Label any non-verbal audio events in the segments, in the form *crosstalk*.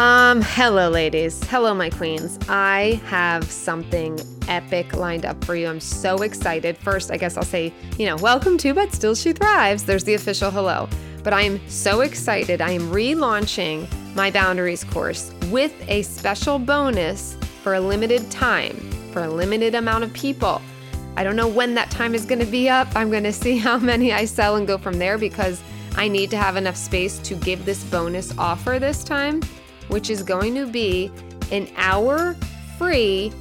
Um, hello, ladies. Hello, my queens. I have something epic lined up for you. I'm so excited. First, I guess I'll say, you know, welcome to But Still She Thrives. There's the official hello. But I am so excited. I am relaunching my boundaries course with a special bonus for a limited time, for a limited amount of people. I don't know when that time is going to be up. I'm going *laughs* to see how many I sell and go from there because I need to have enough space to give this bonus offer this time which is going to be an hour free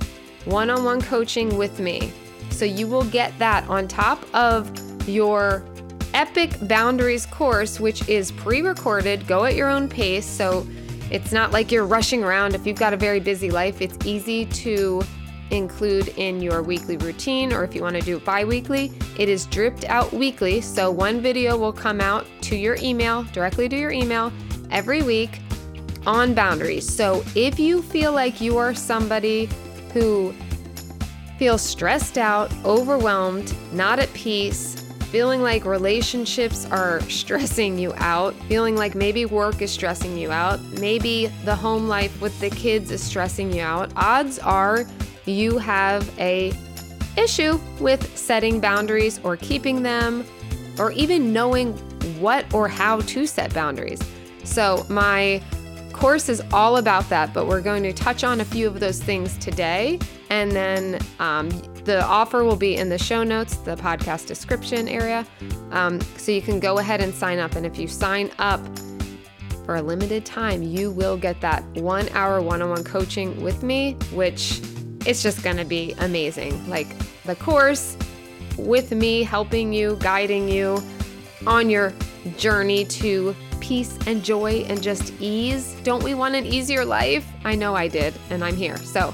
one on one coaching with me. So you will get that on top of your Epic Boundaries course, which is pre recorded, go at your own pace. So it's not like you're rushing around. If you've got a very busy life, it's easy to include in your weekly routine, or if you want to do it bi weekly, it is dripped out weekly. So one video will come out to your email, directly to your email every week on boundaries. So if you feel like you are somebody who feels stressed out, overwhelmed, not at peace, feeling like relationships are *laughs* stressing you out, feeling like maybe work is stressing you out, maybe the home life with the kids is stressing you out, odds are you have a issue with setting boundaries or keeping them or even knowing what or how to set boundaries. So, my course is all about that, but we're going to touch on a few of those things today. And then um, the offer will be in the show notes, the podcast description area. Um, so you can go ahead and sign up. And if you sign up for a limited time, you will get that one hour one on one coaching with me, which it's just going to be amazing. Like the course with me, helping you, guiding you on your journey to peace and joy and just ease. Don't we want an easier life? I know I did, and I'm here. So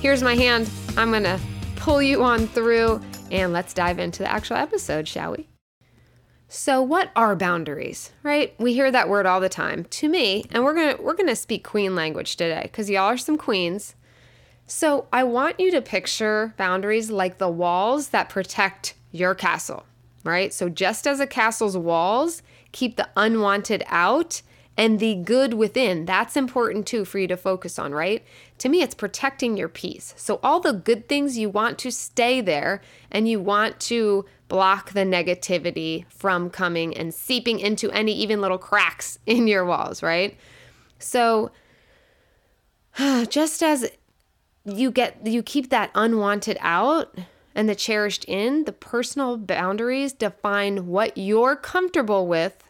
here's my hand. I'm going to pull you on through, and let's dive into the actual episode, shall we? So what are boundaries, right? We hear that word all the time. To me, and we're going to we're going to speak queen language today cuz y'all are some queens. So I want you to picture boundaries like the walls that protect your castle, right? So just as a castle's walls keep the unwanted out and the good within. That's important too for you to focus on, right? To me, it's protecting your peace. So, all the good things you want to stay there and you want to block the negativity from coming and seeping into any even little cracks *laughs* in your walls, right? So, *sighs* just as you get you keep that unwanted out and the cherished in, the personal boundaries define what you're comfortable with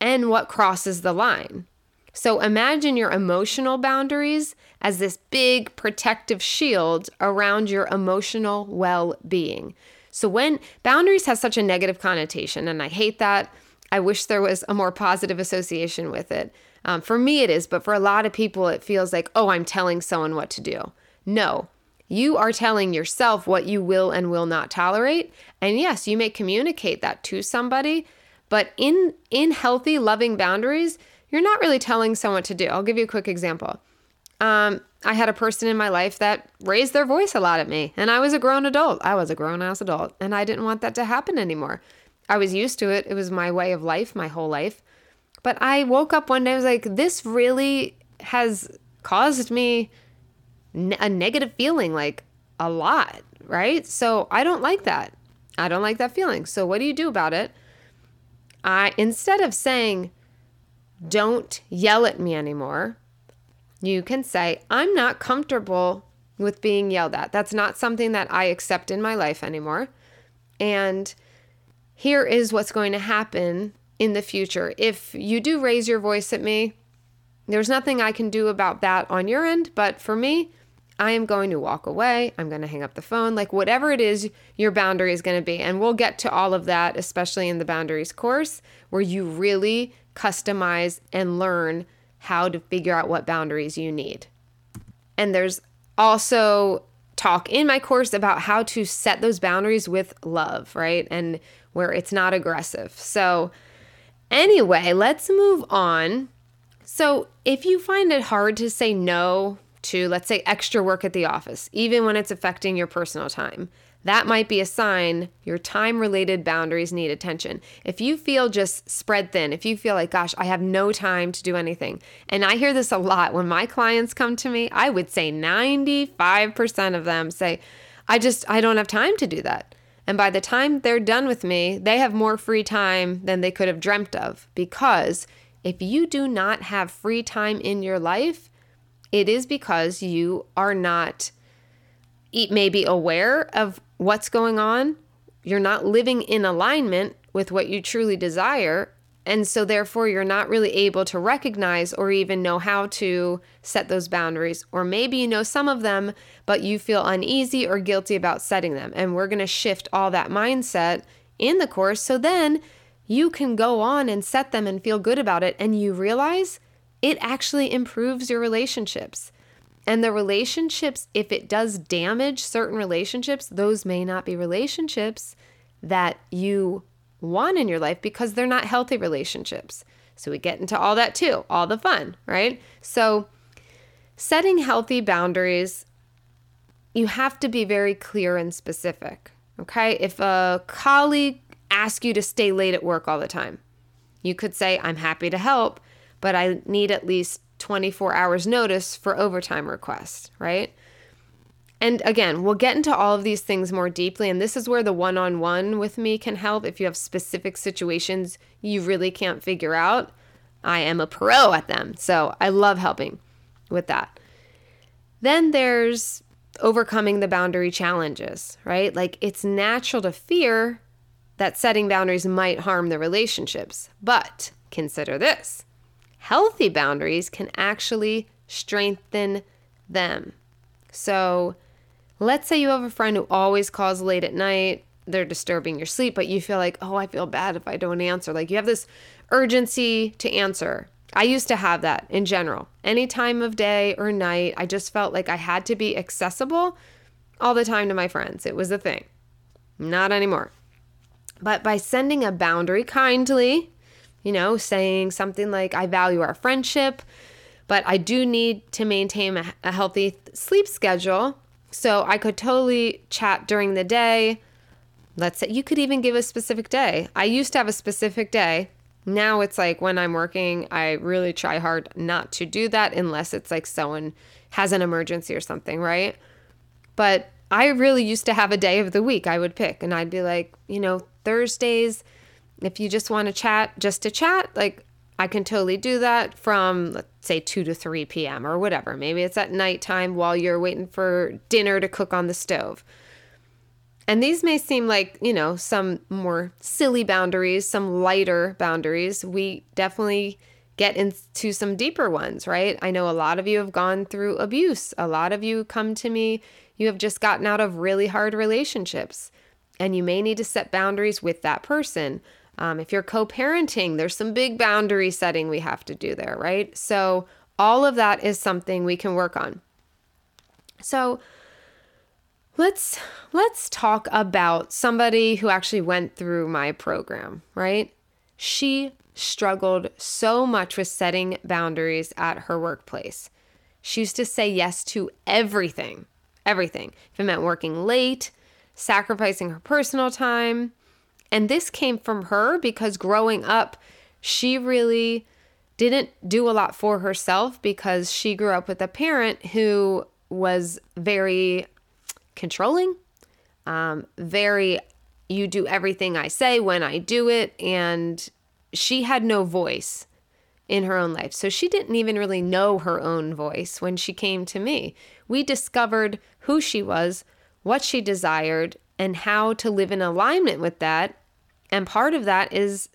and what crosses the line. So imagine your emotional boundaries as this big protective shield around your emotional well being. So when boundaries has such a negative connotation, and I hate that, I wish there was a more positive association with it. Um, for me, it is, but for a lot of people, it feels like, oh, I'm telling someone what to do. No, you are telling yourself what you will and will not tolerate. And yes, you may communicate that to somebody, but in in healthy, loving boundaries, you're not really telling someone what to do. I'll give you a quick example. Um, I had a person in my life that raised their voice a lot at me, and I was a grown adult. I was a grown ass adult, and I didn't want that to happen anymore. I was used to it. It was my way of life, my whole life. But I woke up one day, I was like, this really has caused me a negative feeling, like a lot, right? So I don't like that. I don't like that feeling. So what do you do about it? I instead of saying don't yell at me anymore, you can say I'm not comfortable with being yelled at. That's not something that I accept in my life anymore. And here is what's going to happen in the future. If you do raise your voice at me, there's nothing I can do about that on your end, but for me, I am going to walk away. I'm going to hang up the phone, like whatever it is your boundary is going to be. And we'll get to all of that, especially in the boundaries course, where you really customize and learn how to figure out what boundaries you need. And there's also talk in my course about how to set those boundaries with love, right? And where it's not aggressive. So, anyway, let's move on. So, if you find it hard to say no to, let's say, extra work at the office, even when it's affecting your personal time. that might be a sign your time related boundaries need attention. If you feel just spread thin, if you feel like, gosh, I have no time to do anything, and I hear this a lot when my clients come to me, I would say 95% of them say, I just, I don't have time to do that. And by the time they're done with me, they have more free time than they could have dreamt of. Because if you do not have free time in your life, it is because you are not maybe aware of what's going on. You're not living in alignment with what you truly desire. And so, therefore, you're not really able to recognize or even know how to set those boundaries. Or maybe you know some of them, but you feel uneasy or guilty about setting them. And we're going to shift all that mindset in the course. So then you can go on and set them and feel good about it. And you realize it actually improves your relationships. And the relationships, if it does damage certain relationships, those may not be relationships that you want in your life because they're not healthy relationships. So we get into all that too, all the fun, right? So setting healthy boundaries, you have to be very clear and specific. Okay. If a colleague asks you to stay late at work all the time, you could say, I'm happy to help, but I need at least 24 hours notice for overtime requests, right? And again, we'll get into all of these things more deeply. And this is where the one on one with me can help. If you have specific situations you really can't figure out, I am a pro at them. So I love helping with that. Then there's overcoming the boundary challenges, right? Like it's natural to fear that setting boundaries might harm the relationships. But consider this healthy boundaries can actually strengthen them. So, let's say you have a friend who always calls late at night, they're disturbing your sleep, but you feel like, oh, I feel bad if I don't answer. Like you have this urgency to answer. I used to have that in general. Any time of day or night, I just felt like I had to be accessible all the time to my friends. It was a thing. Not anymore. But by sending a boundary kindly, you know, saying something like, I value our friendship, but I do need to maintain a, a healthy sleep schedule. So I could totally chat during the day. Let's say you could even give a specific day. I used to have a specific day. Now it's like when I'm working, I really try hard not to do that unless it's like someone has an emergency or something, right? But I really used to have a day of the week I would pick, and I'd be like, you know, Thursdays, if you just want to chat, just to chat, like I can totally do that from, let's say, 2 to 3 p.m. or whatever. Maybe it's at nighttime while you're waiting for dinner to cook on the stove. And these may seem like, you know, some more silly boundaries, some lighter boundaries. We definitely get into some deeper ones, right? I know a lot of you have gone through abuse. A lot of you come to me, you have just gotten out of really hard relationships, and you may need to set boundaries with that person. Um, if you're co parenting, there's some big boundary setting we have to do there, right? So, all of that is something we can work on. So, let's let's talk about somebody who actually went through my program, right? She struggled so much with setting boundaries at her workplace. She used to say yes to everything, everything. If it meant working late, sacrificing her personal time, and this came from her because growing up, she really didn't do a lot for herself because she grew up with a parent who was very controlling, um, very, you do everything I say when I do it. And she had no voice in her own life. So she didn't even really know her own voice when she came to me. We discovered who she was, what she desired, and how to live in alignment with that and part of that is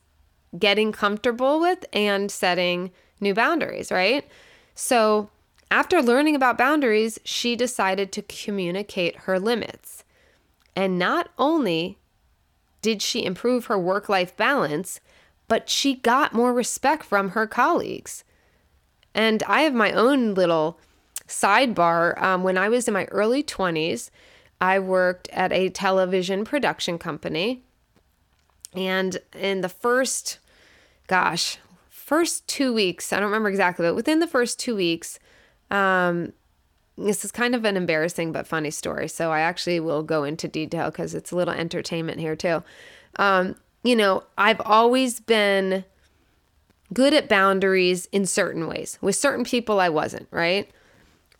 getting comfortable with and setting new boundaries, right? So, after learning about boundaries, she decided to communicate her limits. And not only did she improve her work life balance, but she got more respect from her colleagues. And I have my own little sidebar. Um, when I was in my early 20s, I worked at a television production company and in the first, gosh, first two weeks, I don't remember exactly, but within the first two weeks, um, this is kind of an embarrassing but funny story. So I actually will go into detail because it's a little entertainment here too. Um, you know, I've always been good at boundaries in certain ways. With certain people, I wasn't, right?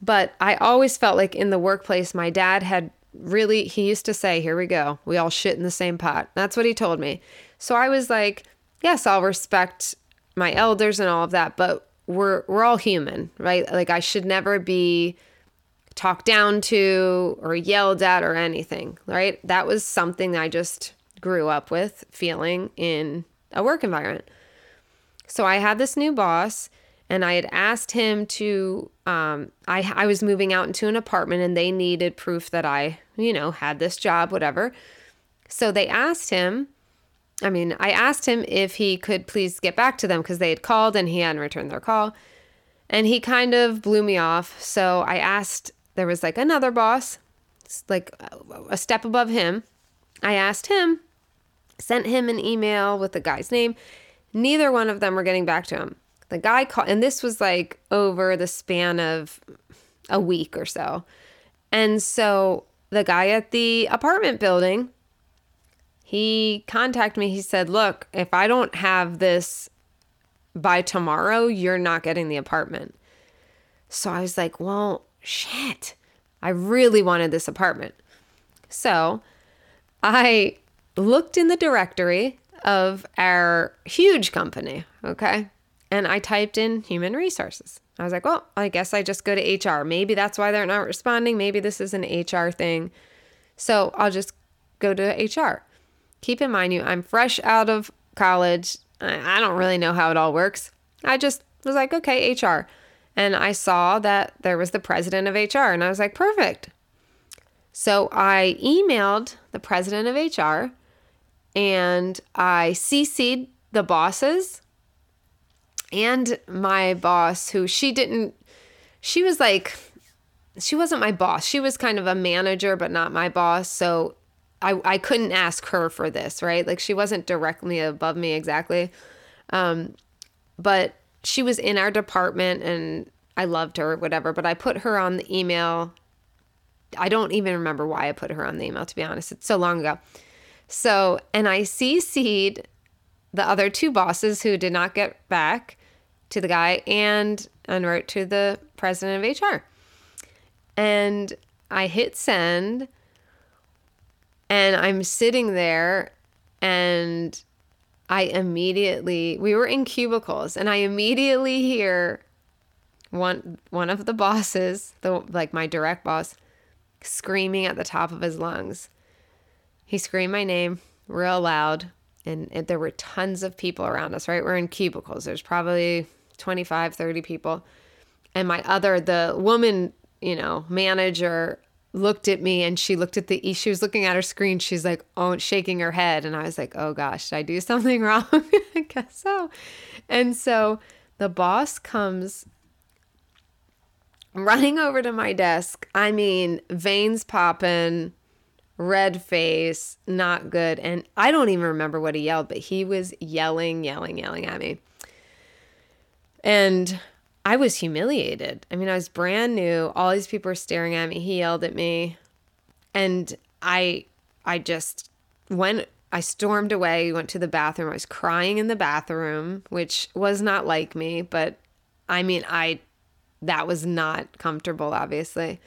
But I always felt like in the workplace, my dad had really, he used to say, Here we go. We all shit in the same pot. That's what he told me. So I was like, Yes, I'll respect my elders and all of that, but we're we're all human, right? Like I should never be talked down to or yelled at or anything, right? That was something that I just grew up with feeling in a work environment. So I had this new boss and I had asked him to um, I I was moving out into an apartment and they needed proof that I, you know, had this job, whatever. So they asked him I mean, I asked him if he could please get back to them because they had called and he hadn't returned their call. And he kind of blew me off. So I asked, there was like another boss, like a step above him. I asked him, sent him an email with the guy's name. Neither one of them were getting back to him. The guy called, and this was like over the span of a week or so. And so the guy at the apartment building he contacted me. He said, Look, if I don't have this by tomorrow, you're not getting the apartment. So I was like, Well, shit. I really wanted this apartment. So I looked in the directory of our huge company, okay? And I typed in human resources. I was like, well, I guess I just go to HR. Maybe that's why they're not responding. Maybe this is an HR thing. So I'll just go to HR keep in mind you I'm fresh out of college. I, don't really know how it all works. I just was like, okay, HR. And I saw that there was the president of HR and I was like, perfect. So I emailed the president of HR and I CC'd the bosses and my boss, who she didn't, she was like, she wasn't my boss. She was kind of a manager, but not my boss. So I, I couldn't ask her for this, right? Like she wasn't directly above me exactly. Um, but she was in our department and I loved her, whatever. But I put her on the email. I don't even remember why I put her on the email, to be honest. It's so long ago. So, and I CC'd the other two bosses who did not get back to the guy and, wrote to the president of HR. And I hit send and I'm sitting there and I immediately we were in cubicles and I immediately hear one one of the bosses, the like my direct boss, screaming at the top of his lungs. He screamed my name real loud and, and there were tons of people around us, right? We're in cubicles. There's probably 25, 30 people. And my other the woman, you know, manager looked at me and she looked at the she was looking at her screen she's like oh shaking her head and i was like oh gosh did i do *laughs* something wrong i guess so and so the boss comes running over to my desk i mean veins popping red face not good and i don't even remember what he yelled but he was yelling yelling yelling at me and I was humiliated. I mean, I was brand new. All these people were staring at me. He yelled at me. And I I just went I stormed away, went to the bathroom. I was crying in the bathroom, which was not like me, but I mean, I that was not comfortable obviously.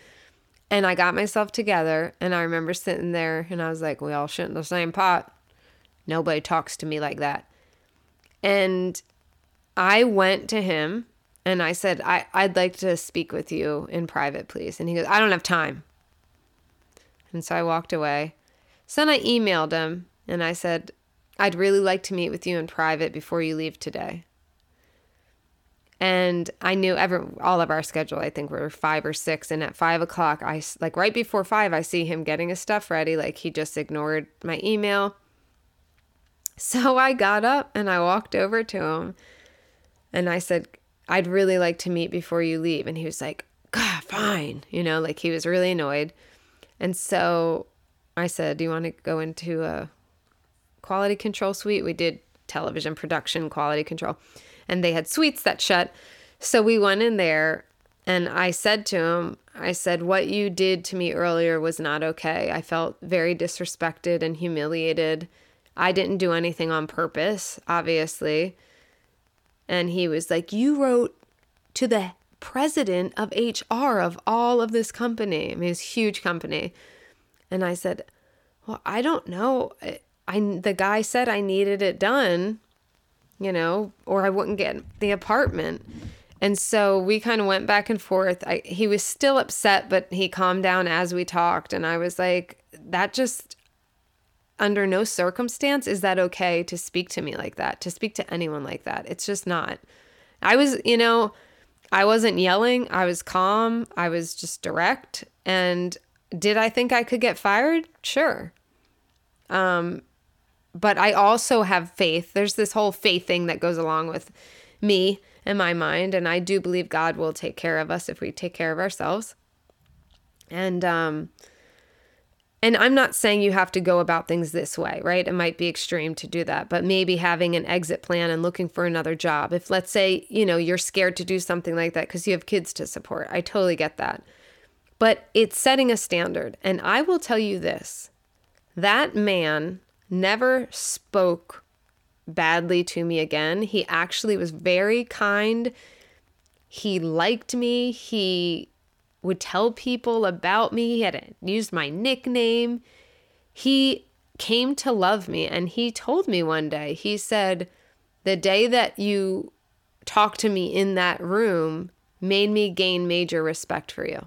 And I got myself together and I remember sitting there and I was like, we all shit in the same pot. Nobody talks to me like that. And I went to him and I said, I, I'd like to speak with you in private, please. And he goes, I don't have time. And so I walked away. So then I emailed him and I said, I'd really like to meet with you in private before you leave today. And I knew every all of our schedule. I think we are five or six. And at five o'clock, I like right before five, I see him getting his stuff ready. Like he just ignored my email. So *laughs* I got up and I walked over to him, and I said, I'd really like to meet before you leave. And he was like, God, fine. You know, like he was really annoyed. And so I said, Do you want to go into a quality control suite? We did television production quality control, and they had suites that shut. So we went in there, And I said to him, I said, What you did to me earlier was not okay. I felt very disrespected and humiliated. I didn't do anything on purpose, obviously. And he was like, You wrote to the president of HR of all of this company. I mean, it's huge company. And I said, Well, I don't know. I, I the guy said I needed it done, you know, or I wouldn't get the apartment. And so we kind of went back and forth. I, he was still upset, but he calmed down as we talked. And I was like, that just, under no circumstance is that okay to speak to me like that, to speak to anyone like that. It's just not. I was, you know, I wasn't yelling. I was calm. I was just direct. And did I think I could get fired? Sure. Um, but I also have faith. There's this whole faith thing that goes along with me and my mind, and I do believe God will take care of us if we take care of ourselves. And um, and I'm not saying you have to go about things this way, right? It might be extreme to do that, but maybe having an exit plan and looking for another job. If, let's say, you know, you're scared to do something like that because you have kids to support, I totally get that. But it's setting a standard. And I will tell you this that man never spoke badly to me again. He actually was very kind. He liked me. He would tell people about me. He had used my nickname. He came to love me and he told me one day, he said, The day that you talked to me in that room made me gain major respect for you.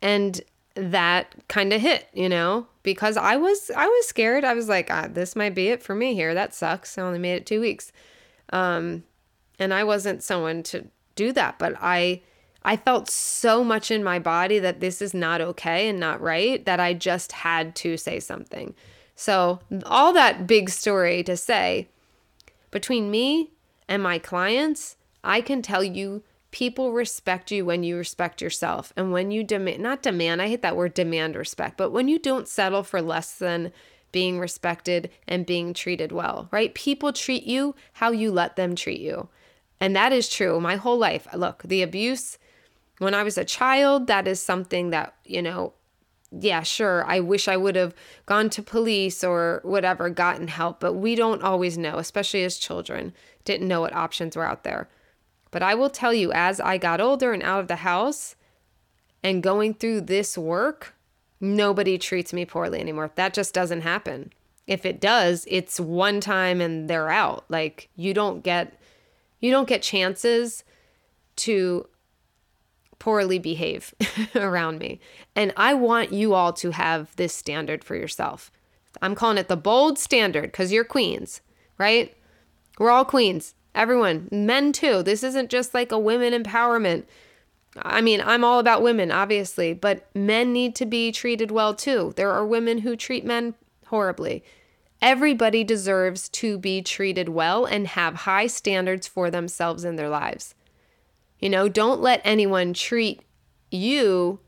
And that kind of hit, you know, because I was I was scared. I was like, ah, this might be it for me here. That sucks. I only made it 2 weeks. Um and I wasn't someone to do that, but I I felt so much in my body that this is not okay and not right that I just had to say something. So, all that big story to say, between me and my clients, I can tell you people respect you when you respect yourself. And when you demand, not demand, I hate that word demand respect, but when you don't settle for less than being respected and being treated well, right? People treat you how you let them treat you. And that is true my whole life. Look, the abuse when I was a child, that is something that, you know, yeah, sure, I wish I would have gone to police or whatever, gotten help, but we don't always know, especially as children, didn't know what options were out there. But I will tell you, as I got older and out of the house and going through this work, nobody treats me poorly anymore. That just doesn't happen. If it does, it's one time and they're out. Like you don't get you don't get chances to poorly behave *laughs* around me. And I want you all to have this standard for yourself. I'm calling it the bold standard because you're queens, right? We're all queens. Everyone, men too. This isn't just like a women empowerment. I mean, I'm all about women, obviously, but men need to be treated well too. There are women who treat men horribly. Everybody deserves to be treated well and have high standards for themselves in their lives. You know, don't let anyone treat you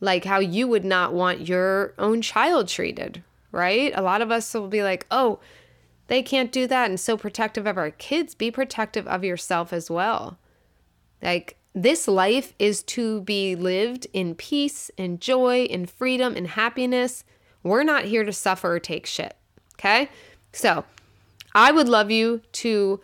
like how you would not want your own child treated, right? A lot of us will be like, oh, they can't do that and so protective of our kids. Be protective of yourself as well. Like, this life is to be lived in peace and joy and freedom and happiness. We're not here to suffer or take shit. Okay? So, I would love you to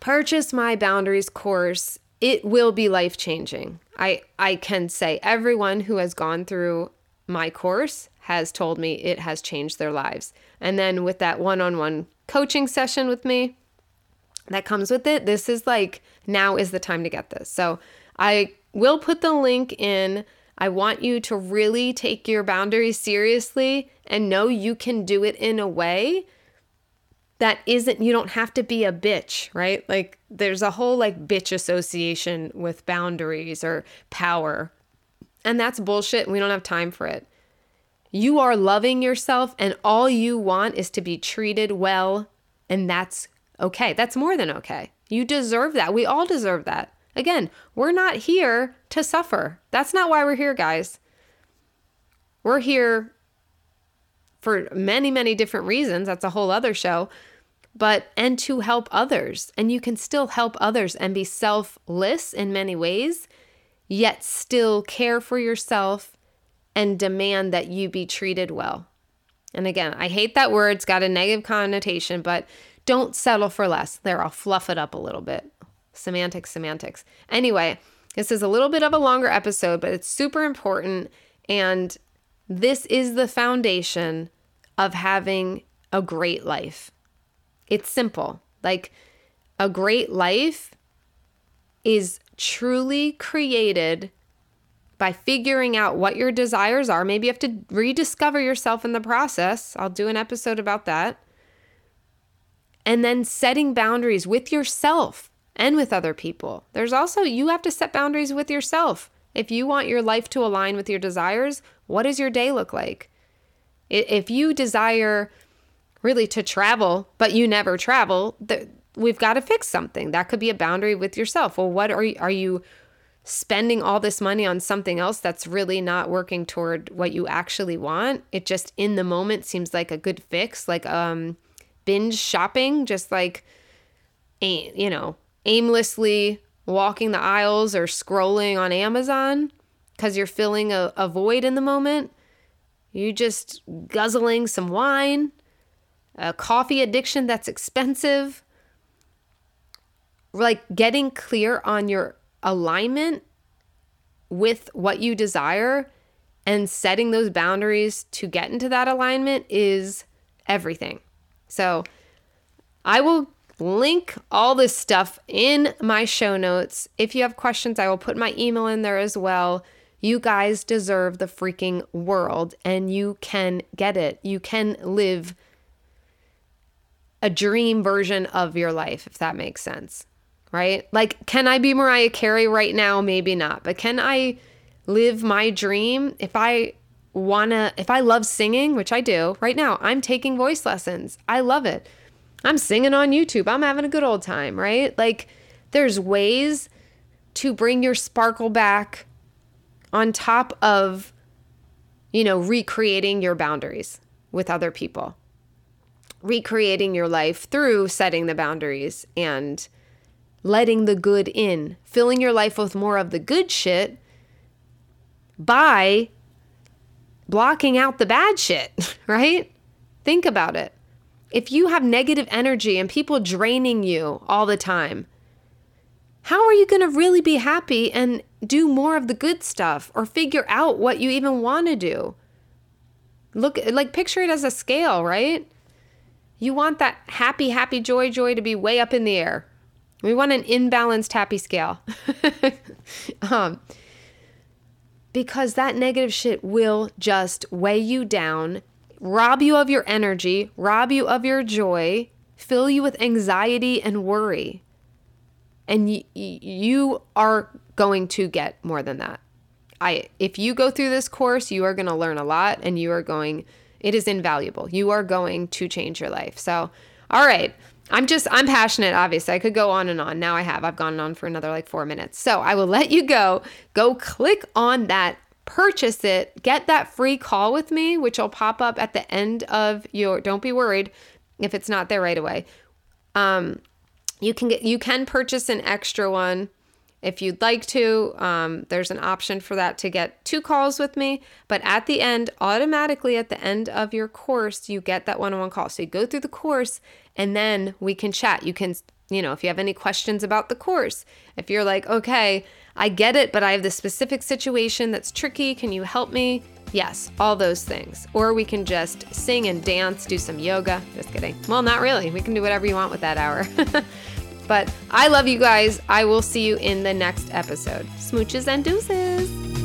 purchase my boundaries course. It will be life changing. I, I can say everyone who has gone through my course has told me it has changed their lives. And then with that one on one coaching session with me that comes with it, this is like now is the time to get this. So I will put the link in. I want you to really take your boundaries seriously and know you can do it in a way that isn't you don't have to be a bitch, right? Like there's a whole like bitch association with boundaries or power. And that's bullshit. We don't have time for it. You are loving yourself and all you want is to be treated well and that's okay. That's more than okay. You deserve that. We all deserve that. Again, we're not here to suffer. That's not why we're here, guys. We're here for many, many different reasons. That's a whole other show. but and to help others. And you can still help others and be selfless in many ways, yet still care for yourself and demand that you be treated well. And again, I hate that word, it's got a negative connotation, but don't settle for less. There, I'll fluff it up a little bit. Semantics, semantics. Anyway, this is a little bit of a longer episode, but it's super important. And this is the foundation of having a great life. It's simple. Like a great life is truly created by figuring out what your desires are. Maybe you have to rediscover yourself in the process. I'll do an episode about that. And then setting boundaries with yourself and with other people. There's also, you have to set boundaries with yourself. If you want your life to align with your desires, what does your day look like? If you desire really to travel, but you never travel, we've got to fix something. That could be a boundary with yourself. Well, what are you, are you spending all this money on something else that's really not working toward what you actually want. It just in the moment seems like a good fix, like um binge shopping, just like you know, aimlessly walking the aisles or scrolling on Amazon because you're filling a, a void in the moment. You just guzzling some wine, a coffee addiction that's expensive. Like getting clear on your alignment with what you desire and setting those boundaries to get into that alignment is everything. So I will link all this stuff in my show notes. If you have questions, I will put my email in there as well. You guys deserve the freaking world and you can get it. You can live a dream version of your life, if that makes sense right? Like, can I be Mariah Carey right now? Maybe not. But can I live my dream if I wanna, if I love singing, which I do right now, I'm taking voice lessons. I love it. I'm singing on YouTube. I'm having a good old time, right? Like, there's ways to bring your sparkle back on top of, you know, recreating your boundaries with other people, recreating your life through setting the boundaries and letting the good in, filling your life with more of the good shit by blocking out the bad shit, *laughs* right? Think about it. If you have negative energy and people draining you all the time, how are you going to really be happy and do more of the good stuff or figure out what you even want to do? Look, like, picture it as a scale, right? You want that happy, happy, joy, joy to be way up in the air, we want an imbalanced happy scale. *laughs* um, because that negative shit will just weigh you down, rob you of your energy, rob you of your joy, fill you with anxiety and worry. And y- you are going to get more than that. I if you go through this course, you are going to learn a lot and you are going it is invaluable. You are going to change your life. So, all right. I'm just, I'm passionate, obviously. I could go on and on. Now I have. I've gone on for another like four minutes. So I will let you go. Go click on that, purchase it, get that free call with me, which will pop up at the end of your, don't be worried if it's not there right away. Um, you can get, you can purchase an extra one if you'd like to, um, there's an option for that to get two calls with me. But at the end, automatically at the end of your course, you get that one on one call. So you go through the course and then we can chat. You can, you know, if you have any questions about the course, if you're like, okay, I get it, but I have this specific situation that's tricky. Can you help me? Yes, all those things. Or we can just sing and dance, do some yoga. Just kidding. Well, not really. We can do whatever you want with that hour. *laughs* But I love you guys. I will see you in the next episode. Smooches and deuces.